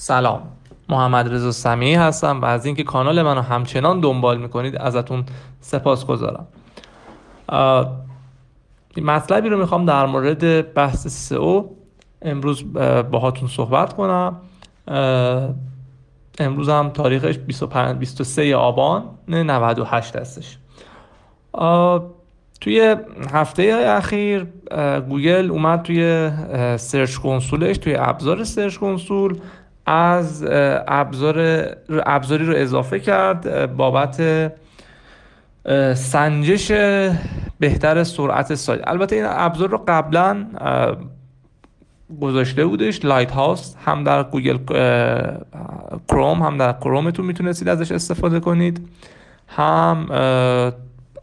سلام. محمد رضا سمیعی هستم و از اینکه کانال منو همچنان دنبال می‌کنید ازتون سپاس گذارم مطلبی رو می‌خوام در مورد بحث سئو امروز باهاتون صحبت کنم. امروز هم تاریخش 25 23 آبان 98 هستش. توی هفته اخیر گوگل اومد توی سرچ کنسولش توی ابزار سرچ کنسول از ابزار ابزاری رو اضافه کرد بابت سنجش بهتر سرعت سایت. البته این ابزار رو قبلا گذاشته بودش لایت هاوس هم در گوگل کروم هم در کرومتون می‌تونستید ازش استفاده کنید. هم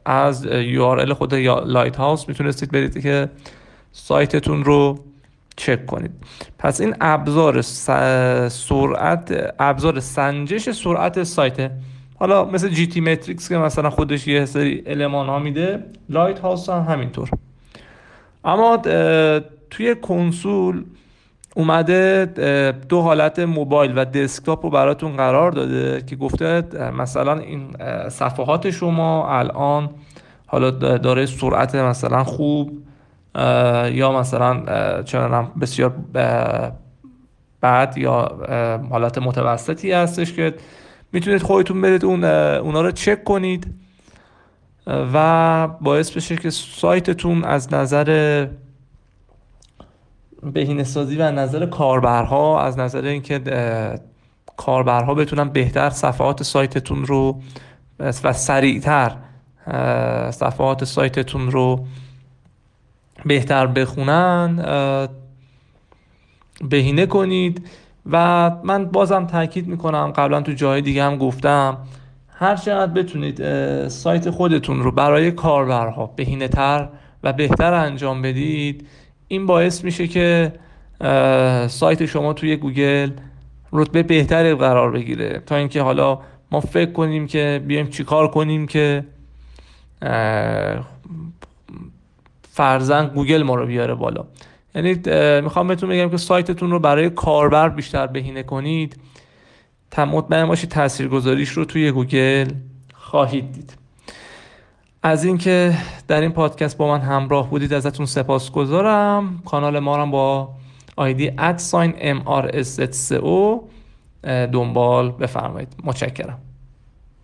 از URL خود لایت هاوس می‌تونستید برید که سایتتون رو چک کنید. پس این ابزار سرعت ابزار سنجش سرعت سایت. حالا مثل جی تی متریکس که مثلا خودش یه سری المان ها میده لایت هاوس هم همینطور. اما توی کنسول اومده دو حالت موبایل و دسکتاپ رو براتون قرار داده که گفته مثلا این صفحات شما الان حالا داره سرعت مثلا خوب یا مثلا چنانم بسیار بد یا حالت متوسطی هستش که می‌تونید خودتون برید اون اونا رو چک کنید و باعث بشه که سایتتون از نظر بهینه سازی و نظر کاربرها از نظر اینکه کاربرها بتونن بهتر صفحات سایتتون رو و سریعتر صفحات سایتتون رو بهتر بخونن بهینه کنید. و من بازم تاکید می‌کنم قبلا تو جای دیگه هم گفتم هر چقدر بتونید سایت خودتون رو برای کاربرها بهینه تر و بهتر انجام بدید این باعث میشه که سایت شما توی گوگل رتبه بهتری قرار بگیره. تا اینکه حالا ما فکر کنیم که بیایم چیکار کنیم که فرضاً گوگل ما رو بیاره بالا. یعنی می‌خوام بهتون بگم که سایتتون رو برای کاربر بیشتر بهینه کنید. مطمئن باشید تاثیرگذاریش رو توی گوگل خواهید دید. از اینکه در این پادکست با من همراه بودید ازتون سپاس گذارم. کانال ما رو با آیدی ادساین دنبال بفرمایید. متشکرم.